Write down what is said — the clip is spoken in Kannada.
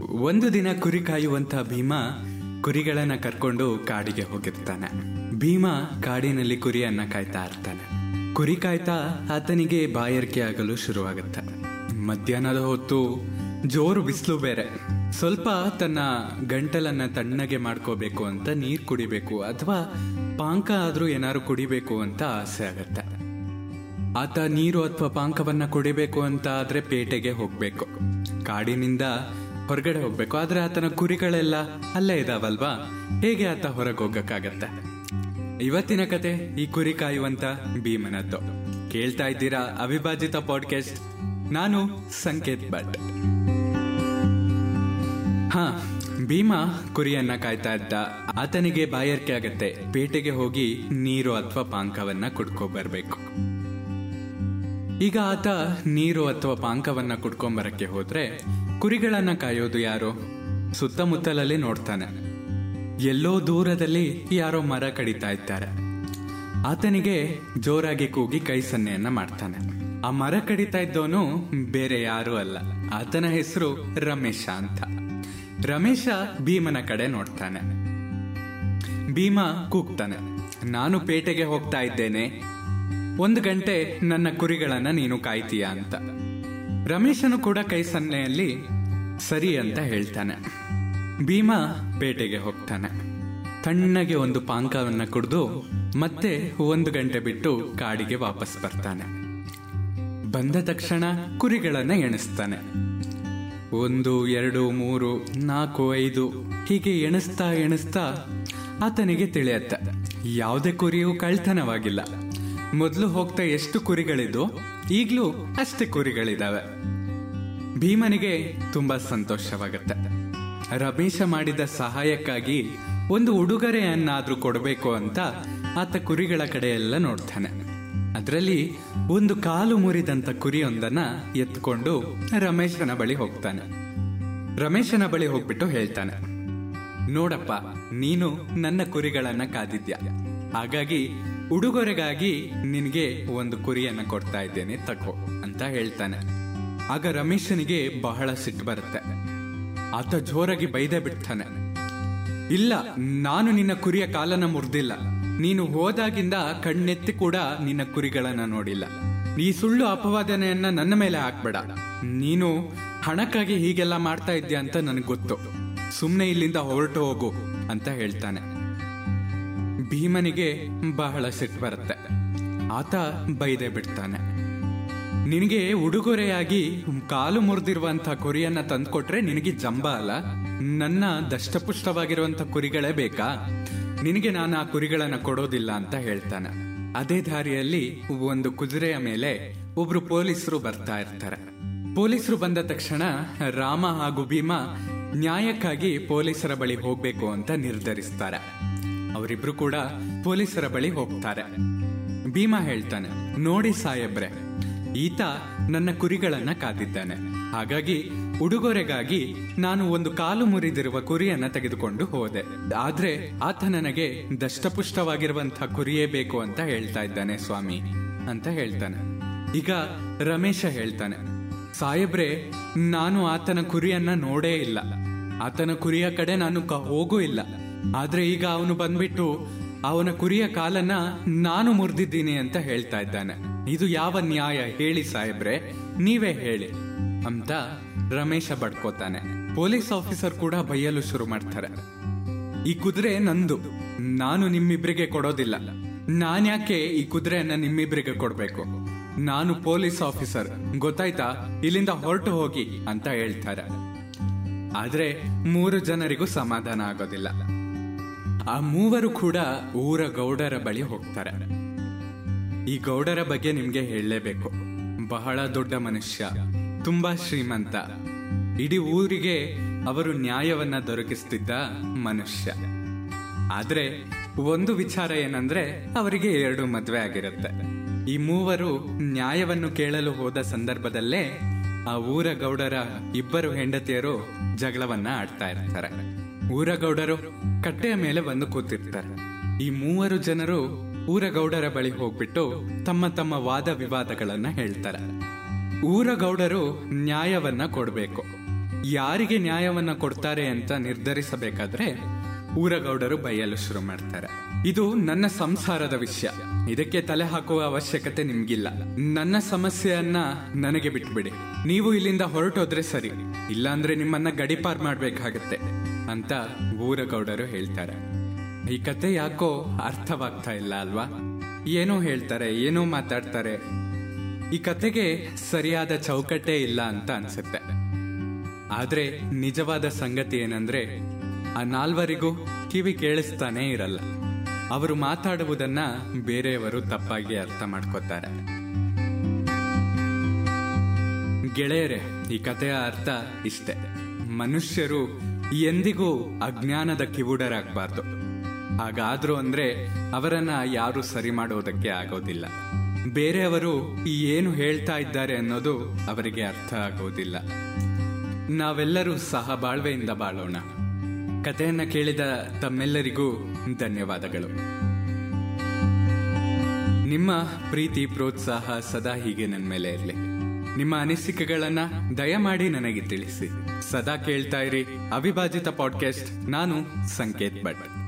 ಒಂದು ದಿನ ಕುರಿ ಕಾಯುವಂತ ಭೀಮ ಕುರಿಗಳನ್ನ ಕರ್ಕೊಂಡು ಕಾಡಿಗೆ ಹೋಗಿರ್ತಾನೆ. ಭೀಮ ಕಾಡಿನಲ್ಲಿ ಕುರಿಯನ್ನ ಕಾಯ್ತಾ ಇರ್ತಾನೆ. ಕುರಿ ಕಾಯ್ತಾ ಆತನಿಗೆ ಬಾಯಾರಿಕೆ ಆಗಲು ಶುರುವಾಗುತ್ತೆ. ಮಧ್ಯಾಹ್ನದ ಹೊತ್ತು ಜೋರು ಬಿಸಿಲು ಬೇರೆ. ಸ್ವಲ್ಪ ತನ್ನ ಗಂಟಲನ್ನ ತಣ್ಣಗೆ ಮಾಡ್ಕೋಬೇಕು ಅಂತ ನೀರ್ ಕುಡಿಬೇಕು ಅಥವಾ ಪಾಂಕ ಆದ್ರೂ ಏನಾದ್ರು ಕುಡಿಬೇಕು ಅಂತ ಆಸೆ ಆಗತ್ತೆ. ಆತ ನೀರು ಅಥವಾ ಪಾಂಕವನ್ನ ಕುಡಿಬೇಕು ಅಂತ ಆದ್ರೆ ಪೇಟೆಗೆ ಹೋಗ್ಬೇಕು. ಕಾಡಿನಿಂದ ಹೊರಗಡೆ ಹೋಗ್ಬೇಕು. ಆದ್ರೆ ಆತನ ಕುರಿಗಳೆಲ್ಲ ಅಲ್ಲೇ ಇದಾವಲ್ವಾ? ಹೇಗೆ ಆತ ಹೊರಗೆ ಹೋಗಕ್ಕಾಗತ್ತೆ? ಇವತ್ತಿನ ಕತೆ ಈ ಕುರಿ ಕಾಯುವಂತ ಭೀಮನದ್ದು. ಕೇಳ್ತಾ ಇದ್ದೀರಾ ಅವಿಭಾಜಿತ ಪಾಡ್ಕಾಸ್ಟ್ ನಾನು ಸಂಕೇತ್ ಭಟ್. ಹಾ, ಭೀಮ ಕುರಿಯನ್ನ ಕಾಯ್ತಾ ಇದ್ದ. ಆತನಿಗೆ ಬಾಯರ್ಕೆ ಆಗತ್ತೆ. ಪೇಟೆಗೆ ಹೋಗಿ ನೀರು ಅಥವಾ ಪಾಂಕವನ್ನ ಕುಡ್ಕೊ ಬರ್ಬೇಕು. ಈಗ ಆತ ನೀರು ಅಥವಾ ಪಾಂಕವನ್ನ ಕುಟ್ಕೊಂಬರಕ್ಕೆ ಹೋದ್ರೆ ಕುರಿಗಳನ್ನ ಕಾಯೋದು ಯಾರು? ಸುತ್ತಮುತ್ತಲಲ್ಲಿ ನೋಡ್ತಾನೆ. ಎಲ್ಲೋ ದೂರದಲ್ಲಿ ಯಾರೋ ಮರ ಕಡಿತಾ ಇದ್ದಾರೆ. ಆತನಿಗೆ ಜೋರಾಗಿ ಕೂಗಿ ಕೈ ಸನ್ನೆಯನ್ನ ಮಾಡ್ತಾನೆ. ಆ ಮರ ಕಡಿತಾ ಇದ್ದವನು ಬೇರೆ ಯಾರು ಅಲ್ಲ. ಆತನ ಹೆಸರು ರಮೇಶ ಅಂತ. ರಮೇಶ ಭೀಮನ ಕಡೆ ನೋಡ್ತಾನೆ. ಭೀಮ ಕೂಗ್ತಾನೆ. ನಾನು ಪೇಟೆಗೆ ಹೋಗ್ತಾ ಇದ್ದೇನೆ. ಒಂದು ಗಂಟೆ ನನ್ನ ಕುರಿಗಳನ್ನ ನೀನು ಕಾಯ್ತೀಯ ಅಂತ. ರಮೇಶನು ಕೂಡ ಕೈ ಸನ್ನೆಯಲ್ಲಿ ಸರಿ ಅಂತ ಹೇಳ್ತಾನೆ. ಭೀಮ ಬೇಟೆಗೆ ಹೋಗ್ತಾನೆ. ತಣ್ಣಗೆ ಒಂದು ಪಾಂಕವನ್ನ ಕುಡಿದು ಮತ್ತೆ ಒಂದು ಗಂಟೆ ಬಿಟ್ಟು ಕಾಡಿಗೆ ವಾಪಸ್ ಬರ್ತಾನೆ. ಬಂದ ತಕ್ಷಣ ಕುರಿಗಳನ್ನ ಎಣಿಸ್ತಾನೆ. ಒಂದು, ಎರಡು, ಮೂರು, ನಾಲ್ಕು, ಐದು ಹೀಗೆ ಎಣಿಸ್ತಾ ಎಣಿಸ್ತಾ ಆತನಿಗೆ ತಿಳಿಯತ್ತ. ಯಾವುದೇ ಕುರಿಯೂ ಕಳ್ತನವಾಗಿಲ್ಲ. ಮೊದಲು ಹೋಗ್ತಾ ಎಷ್ಟು ಕುರಿಗಳಿದ್ದು ಈಗಲೂ ಅಷ್ಟೇ ಕುರಿಗಳಿದಾವೆ. ಭೀಮನಿಗೆ ತುಂಬಾ ಸಂತೋಷವಾಗುತ್ತೆ. ರಮೇಶ ಮಾಡಿದ ಸಹಾಯಕ್ಕಾಗಿ ಒಂದು ಉಡುಗೊರೆಯನ್ನಾದ್ರೂ ಕೊಡಬೇಕು ಅಂತ ಆತ ಕುರಿಗಳ ಕಡೆ ಎಲ್ಲ ನೋಡ್ತಾನೆ. ಅದರಲ್ಲಿ ಒಂದು ಕಾಲು ಮುರಿದಂತ ಕುರಿಯೊಂದನ್ನ ಎತ್ಕೊಂಡು ರಮೇಶನ ಬಳಿ ಹೋಗ್ತಾನೆ. ರಮೇಶನ ಬಳಿ ಹೋಗ್ಬಿಟ್ಟು ಹೇಳ್ತಾನೆ, ನೋಡಪ್ಪ, ನೀನು ನನ್ನ ಕುರಿಗಳನ್ನ ಕಾದಿದ್ಯಾ? ಹಾಗಾಗಿ ಉಡುಗೊರೆಗಾಗಿ ನಿನಗೆ ಒಂದು ಕುರಿಯನ್ನ ಕೊಡ್ತಾ ಇದ್ದೇನೆ, ತಗೋ ಅಂತ ಹೇಳ್ತಾನೆ. ಆಗ ರಮೇಶನಿಗೆ ಬಹಳ ಸಿಟ್ಟು ಬರುತ್ತೆ. ಆತ ಜೋರಾಗಿ ಬೈದೆ ಬಿಡ್ತಾನೆ. ಇಲ್ಲ, ನಾನು ನಿನ್ನ ಕುರಿಯ ಕಾಲನ ಮುರಿದಿಲ್ಲ. ನೀನು ಹೋದಾಗಿಂದ ಕಣ್ಣೆತ್ತಿ ಕೂಡ ನಿನ್ನ ಕುರಿಗಳನ್ನ ನೋಡಿಲ್ಲ. ಈ ಸುಳ್ಳು ಅಪವಾದನೆಯನ್ನ ನನ್ನ ಮೇಲೆ ಹಾಕ್ಬೇಡ. ನೀನು ಹಣಕ್ಕಾಗಿ ಹೀಗೆಲ್ಲ ಮಾಡ್ತಾ ಇದ್ದೀಯ ಅಂತ ನನಗೆ ಗೊತ್ತು. ಸುಮ್ಮನೆ ಇಲ್ಲಿಂದ ಹೊರಟು ಹೋಗು ಅಂತ ಹೇಳ್ತಾನೆ. ಭೀಮನಿಗೆ ಬಹಳ ಸಿಟ್ಟು ಬರುತ್ತೆ. ಆತ ಬೈದೆ ಬಿಡ್ತಾನೆ. ನಿನಗೆ ಉಡುಗೊರೆಯಾಗಿ ಕಾಲು ಮುರಿದಿರುವಂತ ಕುರಿಯನ್ನ ತಂದ್ಕೊಟ್ರೆ ನಿನಗೆ ಜಂಬ ಅಲ್ಲ. ನನ್ನ ದಷ್ಟಪುಷ್ಟವಾಗಿರುವಂತ ಕುರಿಗಳೇ ಬೇಕಾ? ನಿನಗೆ ನಾನು ಆ ಕುರಿಗಳನ್ನ ಕೊಡೋದಿಲ್ಲ ಅಂತ ಹೇಳ್ತಾನೆ. ಅದೇ ದಾರಿಯಲ್ಲಿ ಒಂದು ಕುದುರೆಯ ಮೇಲೆ ಒಬ್ರು ಪೊಲೀಸರು ಬರ್ತಾ ಇರ್ತಾರೆ. ಪೊಲೀಸರು ಬಂದ ತಕ್ಷಣ ರಾಮ ಹಾಗೂ ಭೀಮ ನ್ಯಾಯಕ್ಕಾಗಿ ಪೊಲೀಸರ ಬಳಿ ಹೋಗ್ಬೇಕು ಅಂತ ನಿರ್ಧರಿಸ್ತಾರೆ. ಅವರಿಬ್ರು ಕೂಡ ಪೊಲೀಸರ ಬಳಿ ಹೋಗ್ತಾರೆ. ಭೀಮಾ ಹೇಳ್ತಾನೆ, ನೋಡಿ ಸಾಯಬ್ರೆ ಈತ ನನ್ನ ಕುರಿಗಳನ್ನ ಕಾದಿದ್ದಾನೆ. ಹಾಗಾಗಿ ಉಡುಗೊರೆಗಾಗಿ ನಾನು ಒಂದು ಕಾಲು ಮುರಿದಿರುವ ಕುರಿಯನ್ನ ತೆಗೆದುಕೊಂಡು ಹೋದೆ. ಆದ್ರೆ ಆತ ನನಗೆ ದಷ್ಟಪುಷ್ಟವಾಗಿರುವಂತಹ ಕುರಿಯೇ ಬೇಕು ಅಂತ ಹೇಳ್ತಾ ಇದ್ದಾನೆ ಸ್ವಾಮಿ, ಅಂತ ಹೇಳ್ತಾನೆ. ಈಗ ರಮೇಶ ಹೇಳ್ತಾನೆ ಸಾಯಬ್ರೆ ನಾನು ಆತನ ಕುರಿಯನ್ನ ನೋಡೇ ಇಲ್ಲ. ಆತನ ಕುರಿಯ ಕಡೆ ನಾನು ಹೋಗೂ ಇಲ್ಲ. ಆದ್ರೆ ಈಗ ಅವನು ಬಂದ್ಬಿಟ್ಟು ಅವನ ಕುರಿಯ ಕಾಲನ್ನ ನಾನು ಮುರಿದಿದ್ದೀನಿ ಅಂತ ಹೇಳ್ತಾ ಇದ್ದಾನೆ. ಇದು ಯಾವ ನ್ಯಾಯ? ಹೇಳಿ ಸಾಹೇಬ್ರೆ, ನೀವೇ ಹೇಳಿ ಅಂತ ರಮೇಶ ಬಡ್ಕೋತಾನೆ. ಪೊಲೀಸ್ ಆಫೀಸರ್ ಕೂಡ ಬೈಯಲು ಶುರು ಮಾಡ್ತಾರೆ. ಈ ಕುದುರೆ ನಂದು. ನಾನು ನಿಮ್ಮಿಬ್ರಿಗೆ ಕೊಡೋದಿಲ್ಲ. ನಾನ್ಯಾಕೆ ಈ ಕುದುರೆಯನ್ನ ನಿಮ್ಮಿಬ್ರಿಗೆ ಕೊಡ್ಬೇಕು? ನಾನು ಪೊಲೀಸ್ ಆಫೀಸರ್. ಗೊತ್ತಾಯ್ತಾ? ಇಲ್ಲಿಂದ ಹೊರಟು ಹೋಗಿ ಅಂತ ಹೇಳ್ತಾರೆ. ಆದ್ರೆ ಮೂರು ಜನರಿಗೂ ಸಮಾಧಾನ ಆಗೋದಿಲ್ಲ. ಆ ಮೂವರು ಕೂಡ ಊರ ಗೌಡರ ಬಳಿ ಹೋಗ್ತಾರೆ. ಈ ಗೌಡರ ಬಗ್ಗೆ ನಿಮ್ಗೆ ಹೇಳಲೇಬೇಕು. ಬಹಳ ದೊಡ್ಡ ಮನುಷ್ಯ, ತುಂಬಾ ಶ್ರೀಮಂತ. ಇಡೀ ಊರಿಗೆ ಅವರು ನ್ಯಾಯವನ್ನ ದೊರಕಿಸ್ತಿದ್ದ ಮನುಷ್ಯ. ಆದ್ರೆ ಒಂದು ವಿಚಾರ ಏನಂದ್ರೆ ಅವರಿಗೆ ಎರಡು ಮದುವೆ ಆಗಿರುತ್ತೆ. ಈ ಮೂವರು ನ್ಯಾಯವನ್ನು ಕೇಳಲು ಹೋದ ಸಂದರ್ಭದಲ್ಲೇ ಆ ಊರ ಗೌಡರ ಇಬ್ಬರು ಹೆಂಡತಿಯರು ಜಗಳವನ್ನ ಆಡ್ತಾ ಇರ್ತಾರೆ. ಊರ ಗೌಡರು ಕಟ್ಟೆಯ ಮೇಲೆ ಬಂದು ಕೂತಿರ್ತಾರೆ. ಈ ಮೂವರು ಜನರು ಊರಗೌಡರ ಬಳಿ ಹೋಗ್ಬಿಟ್ಟು ತಮ್ಮ ತಮ್ಮ ವಾದ ವಿವಾದಗಳನ್ನ ಹೇಳ್ತಾರೆ. ಊರಗೌಡರು ನ್ಯಾಯವನ್ನ ಕೊಡಬೇಕು. ಯಾರಿಗೆ ನ್ಯಾಯವನ್ನ ಕೊಡ್ತಾರೆ ಅಂತ ನಿರ್ಧರಿಸಬೇಕಾದ್ರೆ ಊರಗೌಡರು ಬೈಯಲು ಶುರು ಮಾಡ್ತಾರೆ. ಇದು ನನ್ನ ಸಂಸಾರದ ವಿಷಯ. ಇದಕ್ಕೆ ತಲೆ ಹಾಕುವ ಅವಶ್ಯಕತೆ ನಿಮ್ಗಿಲ್ಲ. ನನ್ನ ಸಮಸ್ಯೆಯನ್ನ ನನಗೆ ಬಿಟ್ಬಿಡಿ. ನೀವು ಇಲ್ಲಿಂದ ಹೊರಟೋದ್ರೆ ಸರಿ. ಇಲ್ಲಾಂದ್ರೆ ನಿಮ್ಮನ್ನ ಗಡಿಪಾರ್ ಮಾಡ್ಬೇಕಾಗತ್ತೆ ಅಂತ ಊರಗೌಡರು ಹೇಳ್ತಾರೆ. ಈ ಕತೆ ಯಾಕೋ ಅರ್ಥವಾಗ್ತಾ ಇಲ್ಲ ಅಲ್ವಾ? ಏನೋ ಹೇಳ್ತಾರೆ, ಏನೋ ಮಾತಾಡ್ತಾರೆ. ಈ ಕತೆಗೆ ಸರಿಯಾದ ಚೌಕಟ್ಟೆ ಇಲ್ಲ ಅಂತ ಅನ್ಸುತ್ತೆ. ಆದ್ರೆ ನಿಜವಾದ ಸಂಗತಿ ಏನಂದ್ರೆ ಆ ನಾಲ್ವರಿಗೂ ಕಿವಿ ಕೇಳಿಸ್ತಾನೇ ಇರಲ್ಲ. ಅವರು ಮಾತಾಡುವುದನ್ನ ಬೇರೆಯವರು ತಪ್ಪಾಗಿ ಅರ್ಥ ಮಾಡ್ಕೋತಾರೆ. ಗೆಳೆಯರೆ, ಈ ಕಥೆಯ ಅರ್ಥ ಇಷ್ಟೆ. ಮನುಷ್ಯರು ಎಂದಿಗೂ ಅಜ್ಞಾನದ ಕಿವುಡರಾಗಬಾರ್ದು. ಹಾಗಾದ್ರೂ ಅಂದ್ರೆ ಅವರನ್ನ ಯಾರು ಸರಿ ಮಾಡೋದಕ್ಕೆ ಆಗೋದಿಲ್ಲ. ಬೇರೆಯವರು ಏನು ಹೇಳ್ತಾ ಇದ್ದಾರೆ ಅನ್ನೋದು ಅವರಿಗೆ ಅರ್ಥ ಆಗೋದಿಲ್ಲ. ನಾವೆಲ್ಲರೂ ಸಹ ಬಾಳ್ವೆಯಿಂದ ಬಾಳೋಣ. ಕಥೆಯನ್ನ ಕೇಳಿದ ತಮ್ಮೆಲ್ಲರಿಗೂ ಧನ್ಯವಾದಗಳು. ನಿಮ್ಮ ಪ್ರೀತಿ, ಪ್ರೋತ್ಸಾಹ ಸದಾ ಹೀಗೆ ನನ್ನ ಮೇಲೆ ಇರಲಿ. ನಿಮ್ಮ ಅನಿಸಿಕೆಗಳನ್ನ ದಯಮಾಡಿ ನನಗೆ ತಿಳಿಸಿ. ಸದಾ ಕೇಳ್ತಾ ಇರಿ ಅವಿಭಾಜಿತ ಪಾಡ್ಕಾಸ್ಟ್ ನಾನು ಸಂಕೇತ್ ಭಟ್.